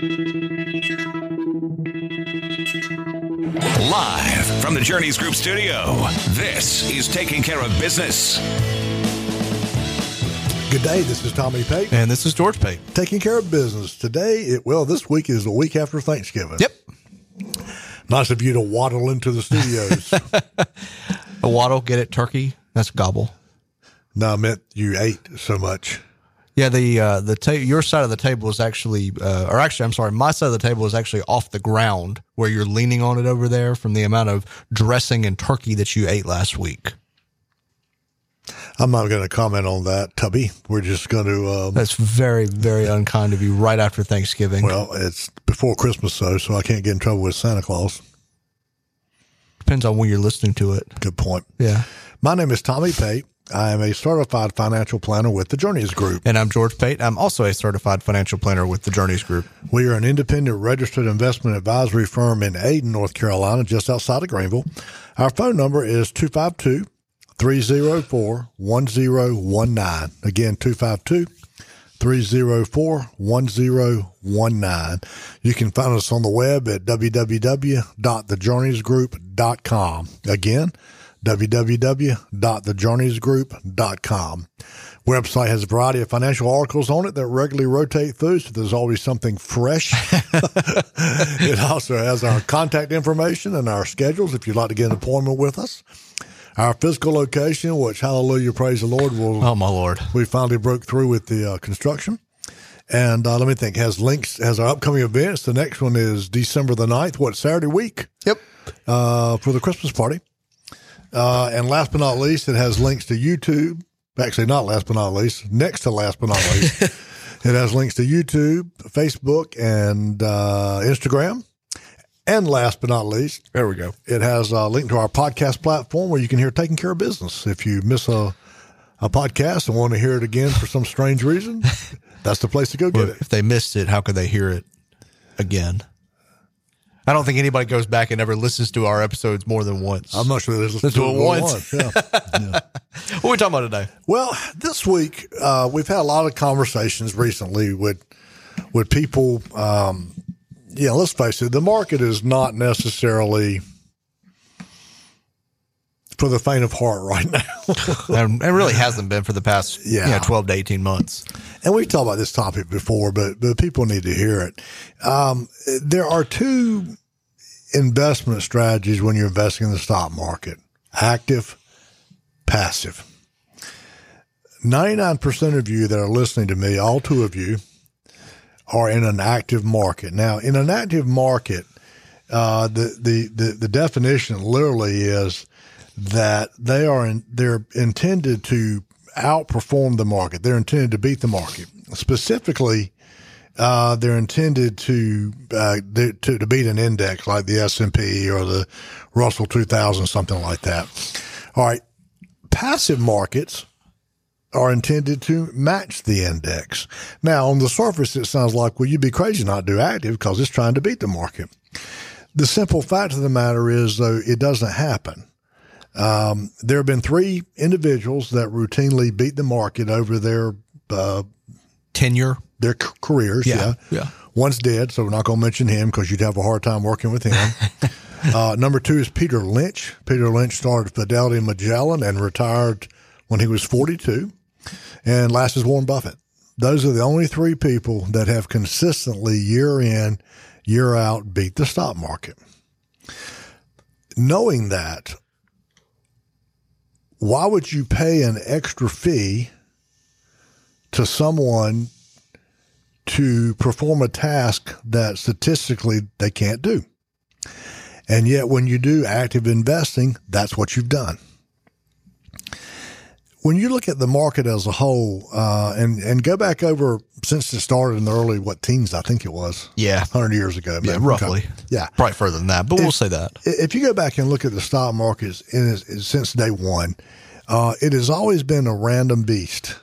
Live from the Journeys Group studio, this is Taking Care of Business. Good day. This is Tommy Pate. And this is George Pate. Taking care of business. Today, it, well, this week is the week after Thanksgiving. Yep. Nice of you to waddle into the studios. A waddle, get it, turkey. That's gobble. no, I meant you ate so much. Yeah, the uh, the ta- your side of the table is actually, uh, or actually, I'm sorry, my side of the table is actually off the ground where you're leaning on it over there from the amount of dressing and turkey that you ate last week. I'm not going to comment on that, Tubby. We're just going to, um, That's very, very unkind of you. Right after Thanksgiving, well, it's before Christmas, though, so I can't get in trouble with Santa Claus. depends on when you're listening to it. Good point. Yeah. My name is Tommy Pate. I am a certified financial planner with the Journeys Group. And I'm George Pate. I'm also a certified financial planner with the Journeys Group. We are an independent registered investment advisory firm in Ayden, North Carolina, just outside of Greenville. Our phone number is 252 304 1019. Again, 252 304 1019. You can find us on the web at www.thejourneysgroup.com. Again, www.thejourneysgroup.com. Website has a variety of financial articles on it that regularly rotate through, so there's always something fresh. it also has our contact information and our schedules if you'd like to get an appointment with us. Our physical location, which hallelujah, praise the Lord, will Oh, my Lord. we finally broke through with the uh, construction. And uh, let me think, has links, has our upcoming events. The next one is December the 9th, what, Saturday week Yep. uh, for the Christmas party. Uh, and last but not least, it has links to YouTube. Actually, not last but not least, next to last but not least, it has links to YouTube, Facebook, and uh, Instagram. And last but not least, There we go. it has a link to our podcast platform where you can hear Taking Care of Business. If you miss a, a podcast and want to hear it again for some strange reason, that's the place to go get it. If they missed it, how could they hear it again? I don't think anybody goes back and ever listens to our episodes more than once. I'm not sure there's Let's do it once. Yeah. what are we talking about today? Well, this week uh, we've had a lot of conversations recently with with people. Um, yeah, let's face it, the market is not necessarily for the faint of heart right now. And it really hasn't been for the past Yeah. you know, 12 to 18 months. and we've talked about this topic before, but but people need to hear it. Um, there are two investment strategies when you're investing in the stock market: active, passive. Ninety-nine percent of you that are listening to me, all two of you, are in an active market. Now, in an active market, uh, the, the the the definition literally is that they are in, they're intended to outperform the market. They're intended to beat the market. Specifically, uh, they're intended to, uh, to to beat an index like the S and P or the Russell 2000, something like that. All right, passive markets are intended to match the index. Now, on the surface, it sounds like, well, you'd be crazy not to do active because it's trying to beat the market. The simple fact of the matter is, though, it doesn't happen. Um, there have been three individuals that routinely beat the market over their uh, Tenure. their c- careers. Yeah. Yeah, yeah. One's dead, so we're not going to mention him because you'd have a hard time working with him. uh, number two is Peter Lynch. Peter Lynch started Fidelity Magellan and retired when he was 42. And last is Warren Buffett. Those are the only three people that have consistently year in, year out beat the stock market. Knowing that, why would you pay an extra fee to someone to perform a task that statistically they can't do? And yet, when you do active investing, that's what you've done. When you look at the market as a whole, uh, and and go back over since it started in the early what teens, I think it was, Yeah. hundred years ago, Yeah, roughly. Yeah. Probably further than that, but we'll say that. If you go back and look at the stock markets in, since day one, uh, it has always been a random beast.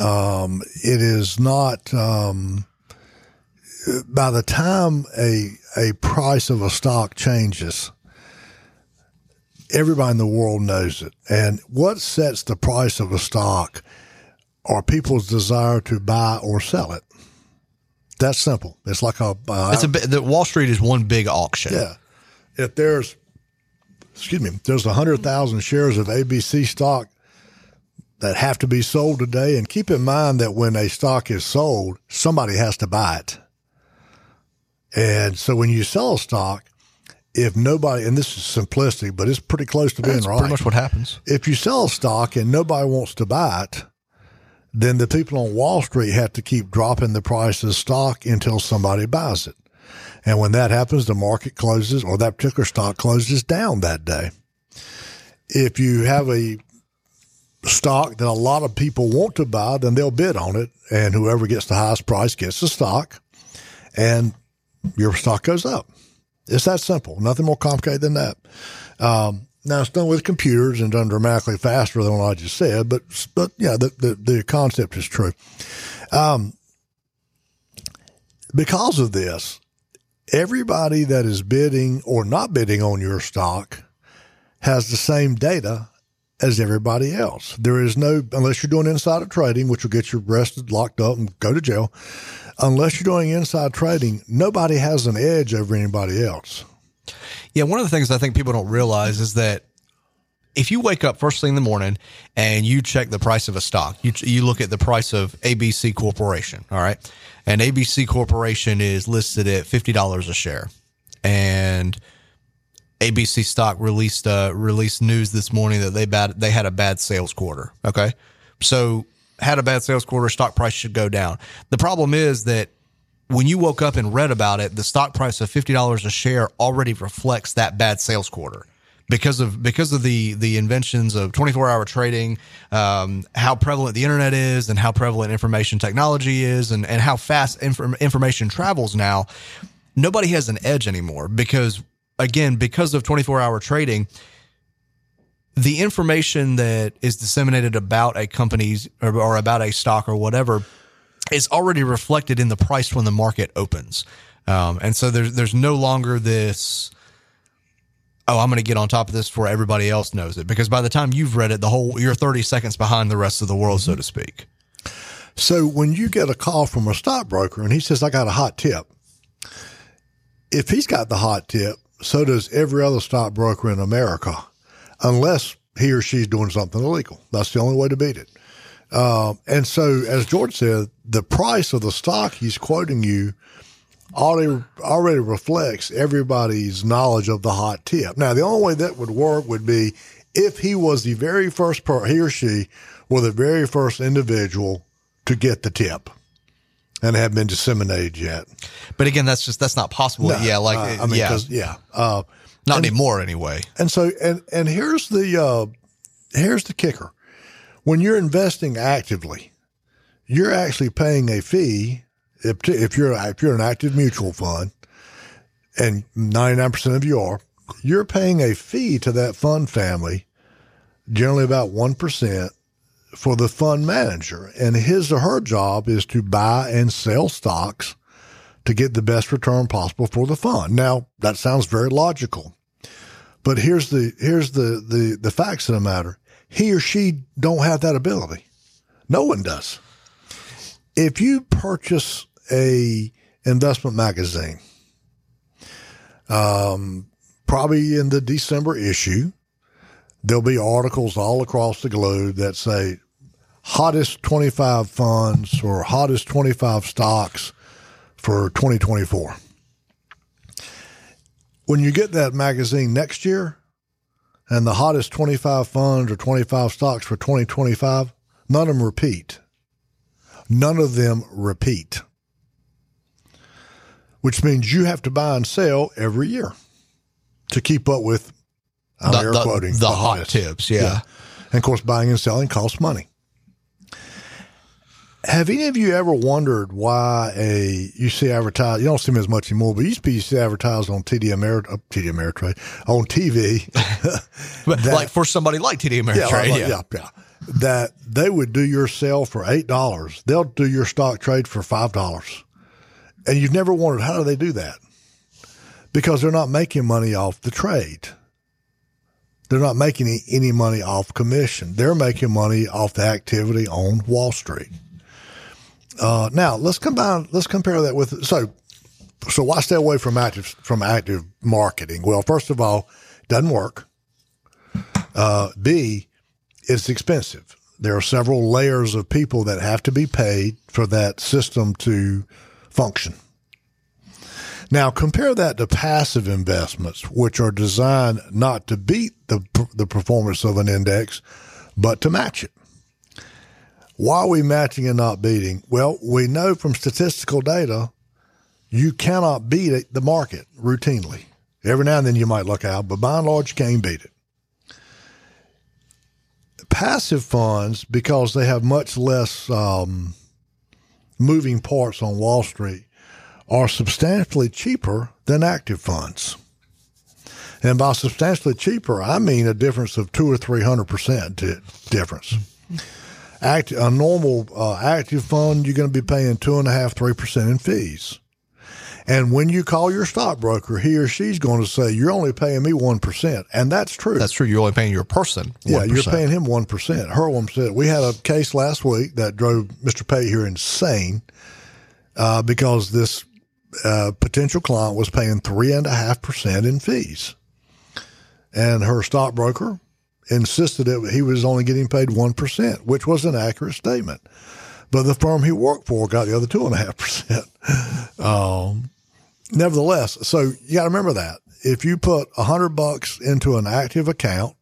Um, it is not. Um, by the time a a price of a stock changes, everybody in the world knows it. And what sets the price of a stock are people's desire to buy or sell it. That's simple. It's like a. Uh, It's a the Wall Street is one big auction. yeah. If there's, excuse me, there's a hundred thousand shares of ABC stock that have to be sold today, and keep in mind that when a stock is sold, somebody has to buy it. And so when you sell a stock, if nobody, and this is simplistic, but it's pretty close to being That's right. pretty much what happens. if you sell a stock and nobody wants to buy it, then the people on Wall Street have to keep dropping the price of stock until somebody buys it. And when that happens, the market closes or that particular stock closes down that day. If you have a stock that a lot of people want to buy, then they'll bid on it. And whoever gets the highest price gets the stock and your stock goes up. It's that simple. Nothing more complicated than that. Um, now it's done with computers and done dramatically faster than what I just said, but but yeah, the the, the concept is true. Um, because of this, everybody that is bidding or not bidding on your stock has the same data as everybody else. There is no unless you're doing insider trading, which will get you arrested, locked up, and go to jail. Unless you're doing inside trading, nobody has an edge over anybody else. Yeah, one of the things I think people don't realize is that if you wake up first thing in the morning and you check the price of a stock, you you look at the price of ABC Corporation, all right, and ABC Corporation is listed at fifty dollars a share, and ABC stock released uh, released news this morning that they bad they had a bad sales quarter. Okay, so had a bad sales quarter, stock price should go down. The problem is that when you woke up and read about it, the stock price of fifty dollars a share already reflects that bad sales quarter because of because of the the inventions of 24 hour trading um, how prevalent the internet is and how prevalent information technology is and, and how fast inf- information travels now nobody has an edge anymore because again because of 24 hour trading the information that is disseminated about a company's or, or about a stock or whatever is already reflected in the price when the market opens. Um, and so there's there's no longer this. Oh, I'm going to get on top of this before everybody else knows it because by the time you've read it, the whole you're 30 seconds behind the rest of the world, so to speak. So when you get a call from a stockbroker and he says, I got a hot tip, if he's got the hot tip, so does every other stockbroker in America, unless he or she's doing something illegal. That's the only way to beat it. Um, and so, as George said, the price of the stock he's quoting you already already reflects everybody's knowledge of the hot tip. Now, the only way that would work would be if he was the very first per he or she were the very first individual to get the tip and have been disseminated yet. But again, that's just that's not possible. yeah, like Uh, I mean, yeah, yeah. Uh, not anymore anyway. and so, and and here's the uh, here's the kicker: when you're investing actively, you're actually paying a fee. If if you're if you're an active mutual fund, and 99 percent of you are, you're paying a fee to that fund family, generally about one percent, for the fund manager, and his or her job is to buy and sell stocks to get the best return possible for the fund. Now, that sounds very logical. But here's the here's the, the the facts of the matter. He or she don't have that ability. No one does. If you purchase a investment magazine, um, probably in the December issue, there'll be articles all across the globe that say hottest 25 funds or hottest 25 stocks for 2024. When you get that magazine next year and the hottest 25 funds or 25 stocks for 2025, none of them repeat. None of them repeat, which means you have to buy and sell every year to keep up with, I'm The, air the- quoting, the hot hottest. tips, yeah. And of course, buying and selling costs money. Have any of you ever wondered why a you see advertised? You don't see them as much anymore, but you used to be see advertised on TD Ameri- uh, TD Ameritrade on TV. But That- like for somebody like TD Ameritrade, yeah, like- yeah. yeah, yeah. That they would do your sale for eight dollars. They'll do your stock trade for five dollars, and you've never wondered how do they do that? Because they're not making money off the trade. They're not making any, any money off commission. They're making money off the activity on Wall Street. Uh, now let's combine. Let's compare that with so. So why stay away from active from active marketing? Well, first of all, doesn't work. Uh, B, it's expensive. There are several layers of people that have to be paid for that system to function. Now compare that to passive investments, which are designed not to beat the the performance of an index, but to match it. Why are we matching and not beating? Well, we know from statistical data you cannot beat the market routinely. Every now and then you might look out, but by and large, you can't beat it. Passive funds, because they have much less um, moving parts on Wall Street, are substantially cheaper than active funds. And by substantially cheaper, I mean a difference of two or three hundred percent difference. Act, a normal uh, active fund, you're going to be paying two and a half, three percent in fees. And when you call your stockbroker, he or she's going to say, You're only paying me 1%. And that's true. That's true. You're only paying your person. 1%. Yeah, you're paying him 1%. Herwam said, We had a case last week that drove Mr. Pate here insane uh, because this uh, potential client was paying 3.5% in fees. And her stockbroker insisted that he was only getting paid 1%, which was an accurate statement. But the firm he worked for got the other 2.5%. um, nevertheless, so you got to remember that. If you put 100 bucks into an active account,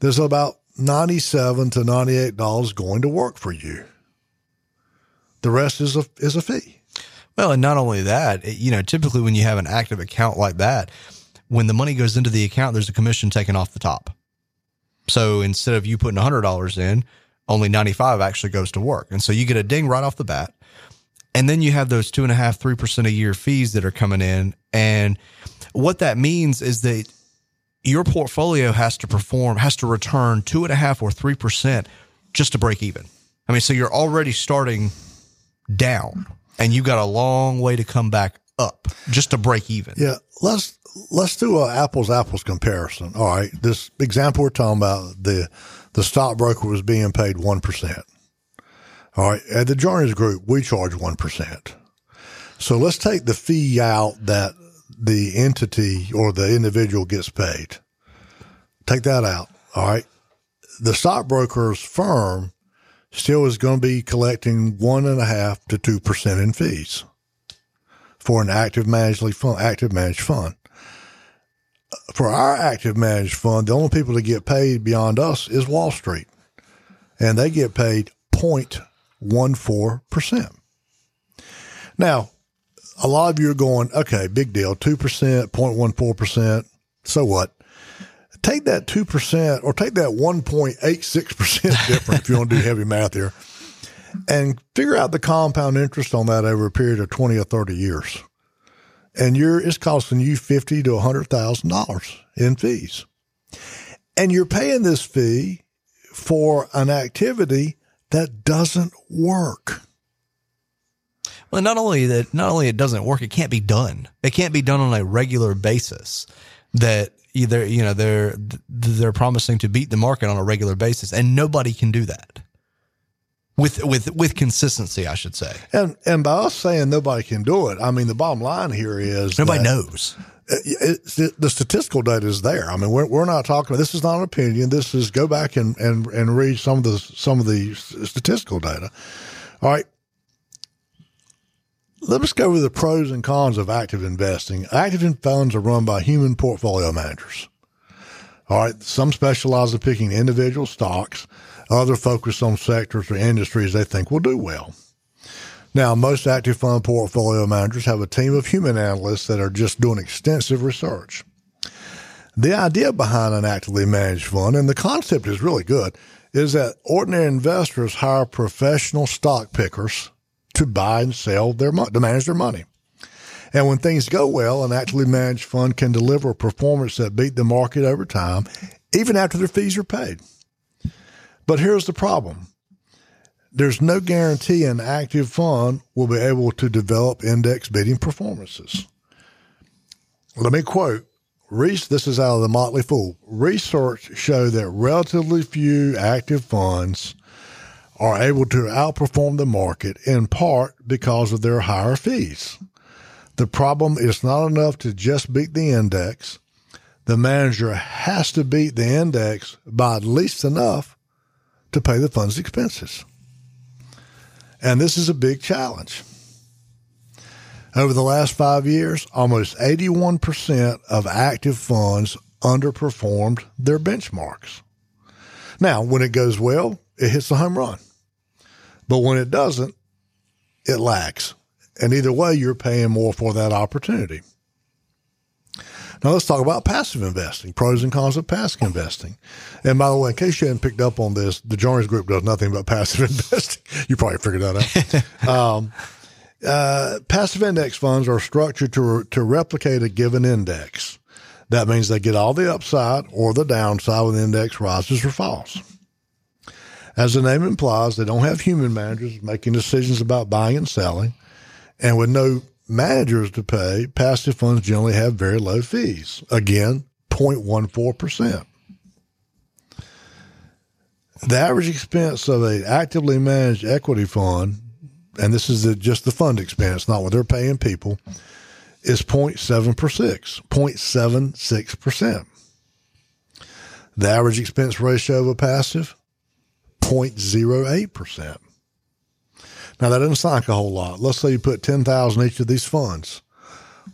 there's about 97 to $98 going to work for you. The rest is a, is a fee. Well, and not only that, you know, typically when you have an active account like that, when the money goes into the account, there's a commission taken off the top. So instead of you putting $100 in, only 95 actually goes to work. And so you get a ding right off the bat. And then you have those two and a half, three percent a year fees that are coming in. And what that means is that your portfolio has to perform, has to return two and a half or three percent just to break even. I mean, so you're already starting down and you've got a long way to come back up just to break even. Yeah. Let's, let's do a apples apples comparison. All right. This example we're talking about, the, the stockbroker was being paid 1%. All right. At the Journeys Group, we charge 1%. So let's take the fee out that the entity or the individual gets paid. Take that out. All right. The stockbroker's firm still is going to be collecting one and a half to two percent in fees for an active managed fund, active managed fund for our active managed fund, the only people that get paid beyond us is Wall Street, and they get paid 0.14%. Now, a lot of you are going, okay, big deal, 2%, 0.14%. So what? Take that 2% or take that 1.86% difference if you want to do heavy math here and figure out the compound interest on that over a period of 20 or 30 years and you're it's costing you fifty to hundred thousand dollars in fees, and you're paying this fee for an activity that doesn't work. Well, not only that, not only it doesn't work, it can't be done. It can't be done on a regular basis. That either you know they're they're promising to beat the market on a regular basis, and nobody can do that with with with consistency, I should say. And and by us saying nobody can do it, I mean the bottom line here is nobody knows. It, the statistical data is there. I mean, we're, we're not talking. This is not an opinion. This is go back and, and, and read some of the some of the statistical data. All right. Let us go over the pros and cons of active investing. Active funds are run by human portfolio managers. All right. Some specialize in picking individual stocks other focus on sectors or industries they think will do well. Now, most active fund portfolio managers have a team of human analysts that are just doing extensive research. The idea behind an actively managed fund, and the concept is really good, is that ordinary investors hire professional stock pickers to buy and sell their money, to manage their money. And when things go well, an actively managed fund can deliver a performance that beat the market over time, even after their fees are paid. But here's the problem. There's no guarantee an active fund will be able to develop index beating performances. Let me quote this is out of the Motley Fool. Research show that relatively few active funds are able to outperform the market in part because of their higher fees. The problem is not enough to just beat the index. The manager has to beat the index by at least enough to pay the fund's expenses. And this is a big challenge. Over the last five years, almost 81% of active funds underperformed their benchmarks. Now, when it goes well, it hits the home run. But when it doesn't, it lags. And either way, you're paying more for that opportunity. Now let's talk about passive investing, pros and cons of passive investing. And by the way, in case you hadn't picked up on this, the Journeys Group does nothing but passive investing. You probably figured that out. um, uh, passive index funds are structured to, to replicate a given index. That means they get all the upside or the downside when the index rises or falls. As the name implies, they don't have human managers making decisions about buying and selling. And with no managers to pay, passive funds generally have very low fees. Again, 0.14%. The average expense of an actively managed equity fund, and this is the, just the fund expense, not what they're paying people, is 0.76, 0.76%. The average expense ratio of a passive, 0.08%. Now that doesn't sound like a whole lot. Let's say you put 10,000 each of these funds.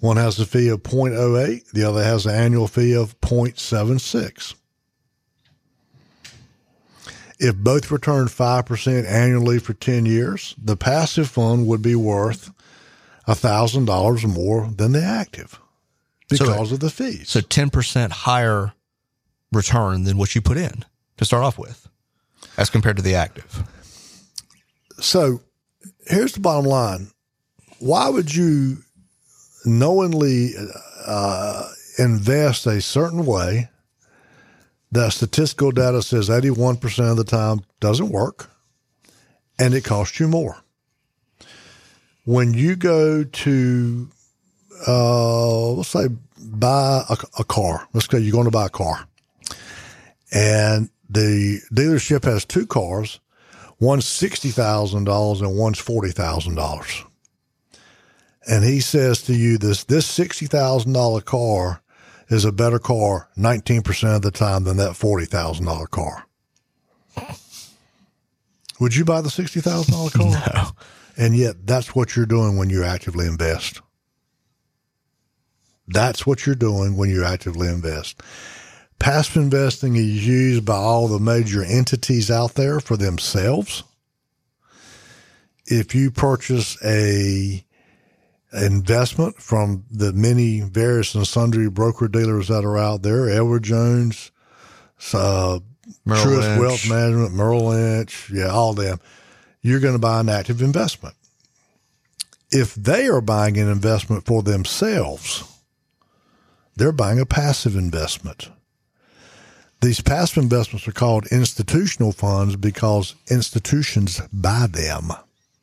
One has a fee of 0.08, the other has an annual fee of 0.76. If both return 5% annually for 10 years, the passive fund would be worth $1,000 more than the active because so, of the fees. So 10% higher return than what you put in to start off with as compared to the active. So here's the bottom line. Why would you knowingly uh, invest a certain way that statistical data says 81% of the time doesn't work and it costs you more? When you go to, uh, let's say, buy a, a car, let's say you're going to buy a car and the dealership has two cars One's $60,000 and one's $40,000. And he says to you, this, this $60,000 car is a better car 19% of the time than that $40,000 car. Would you buy the $60,000 car? No. And yet that's what you're doing when you actively invest. That's what you're doing when you actively invest. Passive investing is used by all the major entities out there for themselves. If you purchase a investment from the many various and sundry broker dealers that are out there, Edward Jones, uh, Truist Wealth Management, Merrill Lynch, yeah, all them, you're going to buy an active investment. If they are buying an investment for themselves, they're buying a passive investment. These passive investments are called institutional funds because institutions buy them.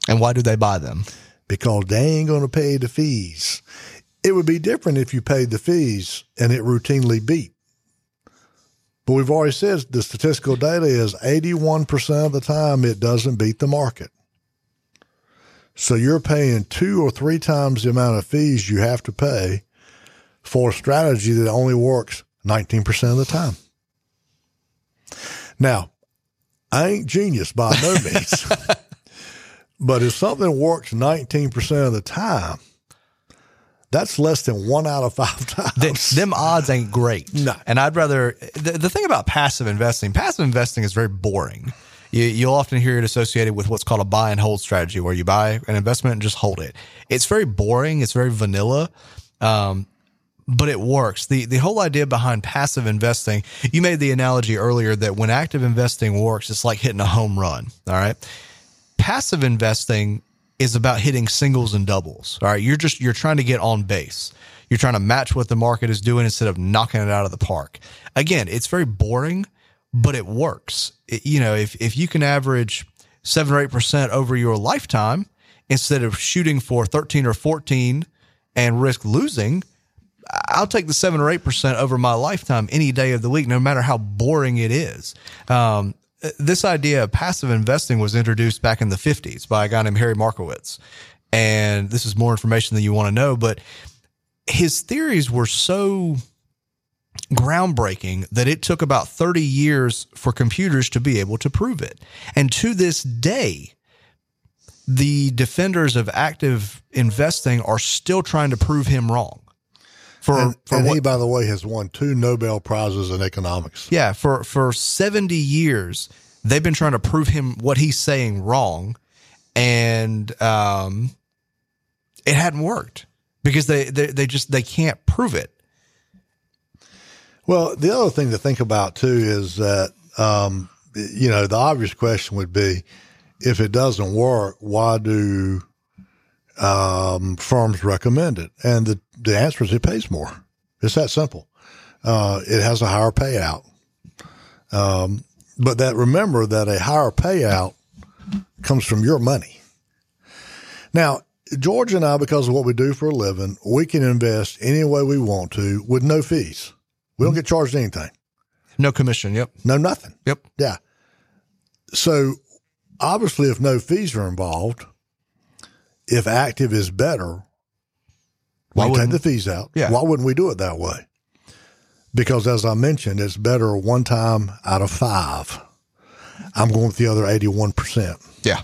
And why do they buy them? Because they ain't going to pay the fees. It would be different if you paid the fees and it routinely beat. But we've already said the statistical data is 81% of the time it doesn't beat the market. So you're paying two or three times the amount of fees you have to pay for a strategy that only works 19% of the time. Now, I ain't genius by no means, but if something works 19% of the time, that's less than one out of five times. The, them odds ain't great. No. And I'd rather, the, the thing about passive investing, passive investing is very boring. You, you'll often hear it associated with what's called a buy and hold strategy, where you buy an investment and just hold it. It's very boring. It's very vanilla. Um, but it works. The the whole idea behind passive investing, you made the analogy earlier that when active investing works, it's like hitting a home run. All right. Passive investing is about hitting singles and doubles. All right. You're just you're trying to get on base. You're trying to match what the market is doing instead of knocking it out of the park. Again, it's very boring, but it works. It, you know, if if you can average seven or eight percent over your lifetime instead of shooting for thirteen or fourteen and risk losing, I'll take the seven or eight percent over my lifetime any day of the week, no matter how boring it is. Um, this idea of passive investing was introduced back in the 50s by a guy named Harry Markowitz. And this is more information than you want to know, but his theories were so groundbreaking that it took about 30 years for computers to be able to prove it. And to this day, the defenders of active investing are still trying to prove him wrong. For, and, for and what, he, by the way, has won two Nobel prizes in economics. Yeah, for for seventy years, they've been trying to prove him what he's saying wrong, and um, it hadn't worked because they, they they just they can't prove it. Well, the other thing to think about too is that um, you know the obvious question would be if it doesn't work, why do um, firms recommend it? And the, the answer is it pays more. It's that simple. Uh, it has a higher payout. Um, but that remember that a higher payout comes from your money. Now, George and I, because of what we do for a living, we can invest any way we want to with no fees. We don't get charged anything. No commission. Yep. No nothing. Yep. Yeah. So obviously, if no fees are involved, if active is better, why we take the fees out. Yeah. Why wouldn't we do it that way? Because as I mentioned, it's better one time out of five. I'm going with the other 81%. Yeah.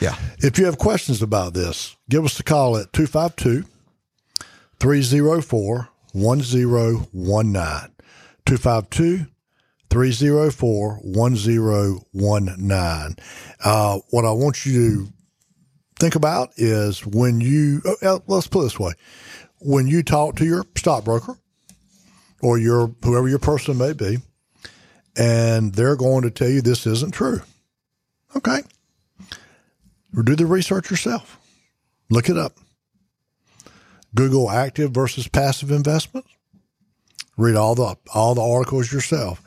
Yeah. If you have questions about this, give us a call at 252 304 1019. 252 304 1019. Uh, what I want you to think about is when you, uh, let's put it this way when you talk to your stockbroker or your whoever your person may be, and they're going to tell you this isn't true. Okay. Do the research yourself. Look it up. Google active versus passive investments. Read all the all the articles yourself.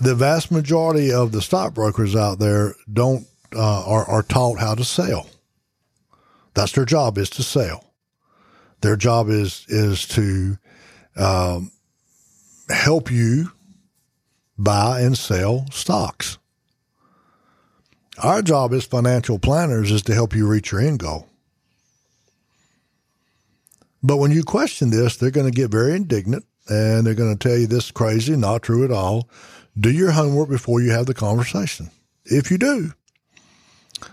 The vast majority of the stockbrokers out there don't uh, are, are taught how to sell. That's their job is to sell. Their job is is to um, help you buy and sell stocks. Our job as financial planners is to help you reach your end goal. But when you question this, they're going to get very indignant and they're going to tell you this is crazy, not true at all. Do your homework before you have the conversation. If you do,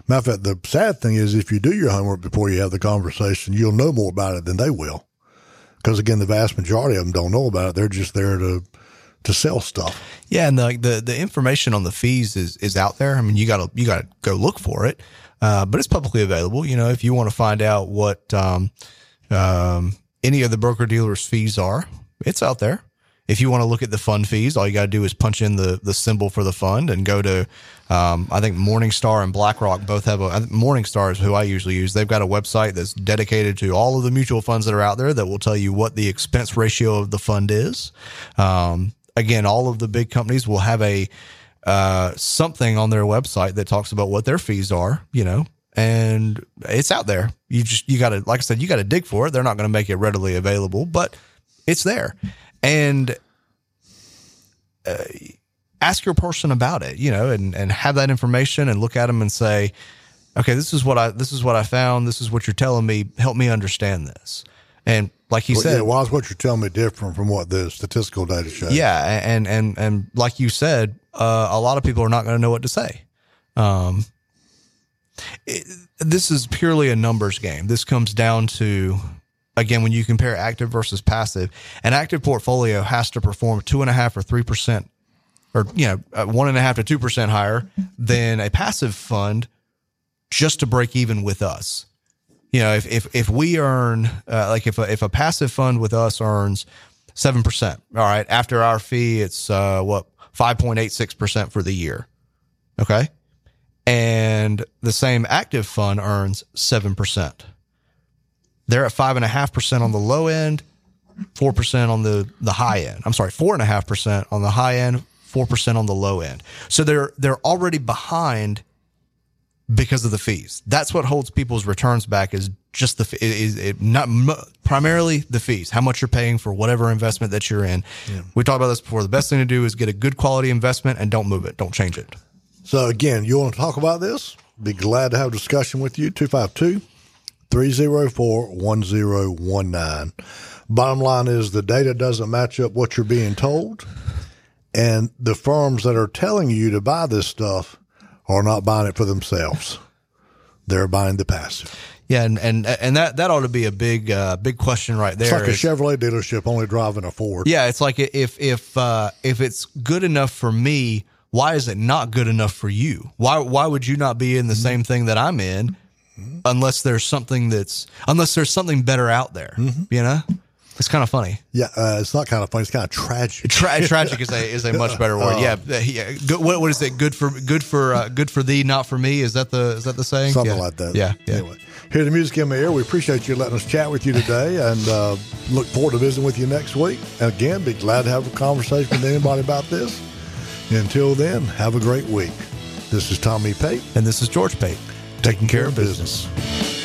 matter of fact, the sad thing is if you do your homework before you have the conversation, you'll know more about it than they will. Because again, the vast majority of them don't know about it. They're just there to to sell stuff. Yeah, and the the, the information on the fees is is out there. I mean, you got to you got to go look for it, uh, but it's publicly available. You know, if you want to find out what um, um, any of the broker dealers' fees are, it's out there. If you want to look at the fund fees, all you got to do is punch in the the symbol for the fund and go to. Um, I think Morningstar and BlackRock both have a. Morningstar is who I usually use. They've got a website that's dedicated to all of the mutual funds that are out there that will tell you what the expense ratio of the fund is. Um, again, all of the big companies will have a uh, something on their website that talks about what their fees are. You know, and it's out there. You just you got to, like I said, you got to dig for it. They're not going to make it readily available, but it's there. And uh, ask your person about it, you know, and and have that information and look at them and say, okay, this is what I this is what I found. This is what you're telling me. Help me understand this. And like you well, said, yeah, why is what you're telling me different from what the statistical data shows? Yeah, and and and like you said, uh, a lot of people are not going to know what to say. Um, it, this is purely a numbers game. This comes down to again when you compare active versus passive. An active portfolio has to perform two and a half or three percent, or you know uh, one and a half to two percent higher than a passive fund, just to break even with us you know, if if if we earn uh, like if a, if a passive fund with us earns seven percent, all right, after our fee, it's uh, what five point eight six percent for the year, okay, and the same active fund earns seven percent. They're at five and a half percent on the low end, four percent on the the high end. I'm sorry, four and a half percent on the high end, four percent on the low end. So they're they're already behind because of the fees. That's what holds people's returns back is just the is it, not primarily the fees, how much you're paying for whatever investment that you're in. Yeah. We talked about this before. The best thing to do is get a good quality investment and don't move it, don't change it. So again, you want to talk about this? Be glad to have a discussion with you. 252 304 1019. Bottom line is the data doesn't match up what you're being told. And the firms that are telling you to buy this stuff are not buying it for themselves. They're buying the passive. Yeah, and and and that that ought to be a big uh, big question right there. It's like a Chevrolet dealership only driving a Ford. Yeah, it's like if if uh, if it's good enough for me, why is it not good enough for you? Why why would you not be in the same thing that I'm in, unless there's something that's unless there's something better out there? You know, it's kind of funny. Yeah, uh, it's not kind of funny. It's kind of tragic. Tra- tragic is a is a much better word. Yeah, yeah. Good, what what is it? Good for good for uh, good for thee, not for me. Is that the is that the saying? Something Yeah. like that. Yeah, yeah. Anyway, hear the music in my ear. We appreciate you letting us chat with you today and uh, look forward to visiting with you next week. And again, be glad to have a conversation with anybody about this. Until then, have a great week. This is Tommy Pate, And this is George Pate, taking care of business.